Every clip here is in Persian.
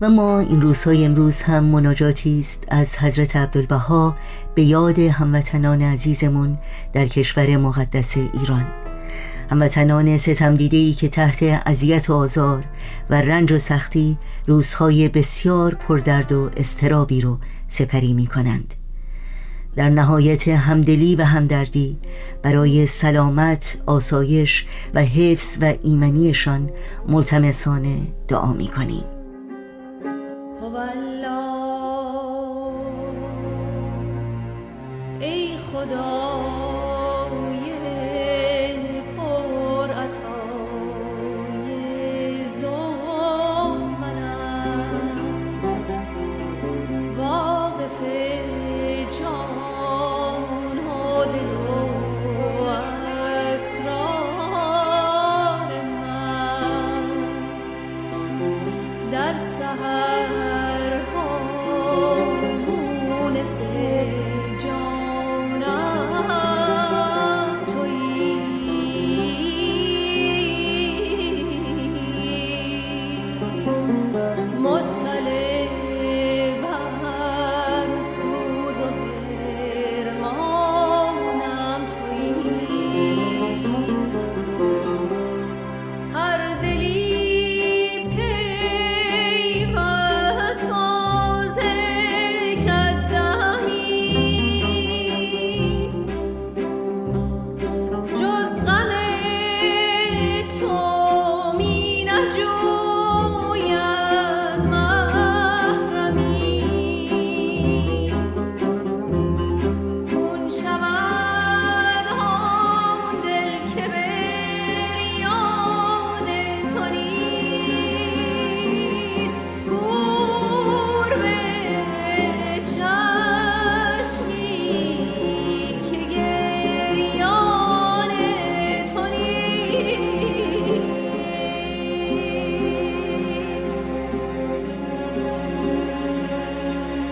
و ما این روزهای امروز هم مناجاتی است از حضرت عبدالبها به یاد هموطنان عزیزمون در کشور مقدس ایران. هموطنان ستم ای که تحت اذیت و آزار و رنج و سختی روزهای بسیار پردرد و استرابی رو سپری می کنند در نهایت همدلی و همدردی برای سلامت، آسایش و حفظ و ایمنیشان ملتمسانه دعا می کنیم ای خدا.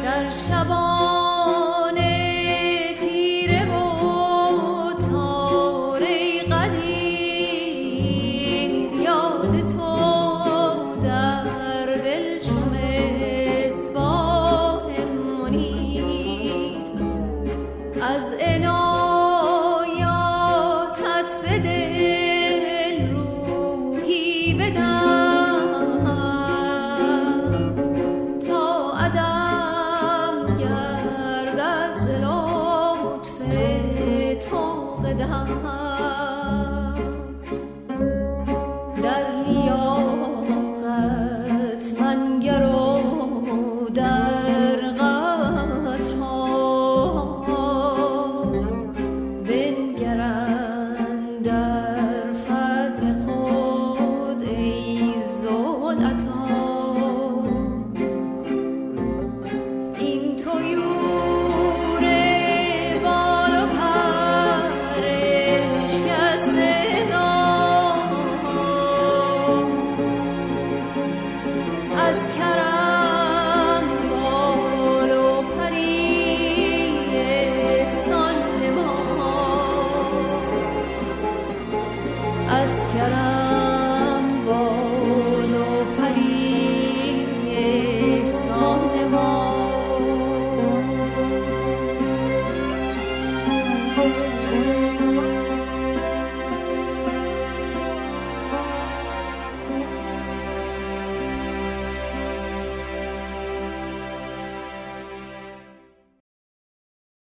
در شبان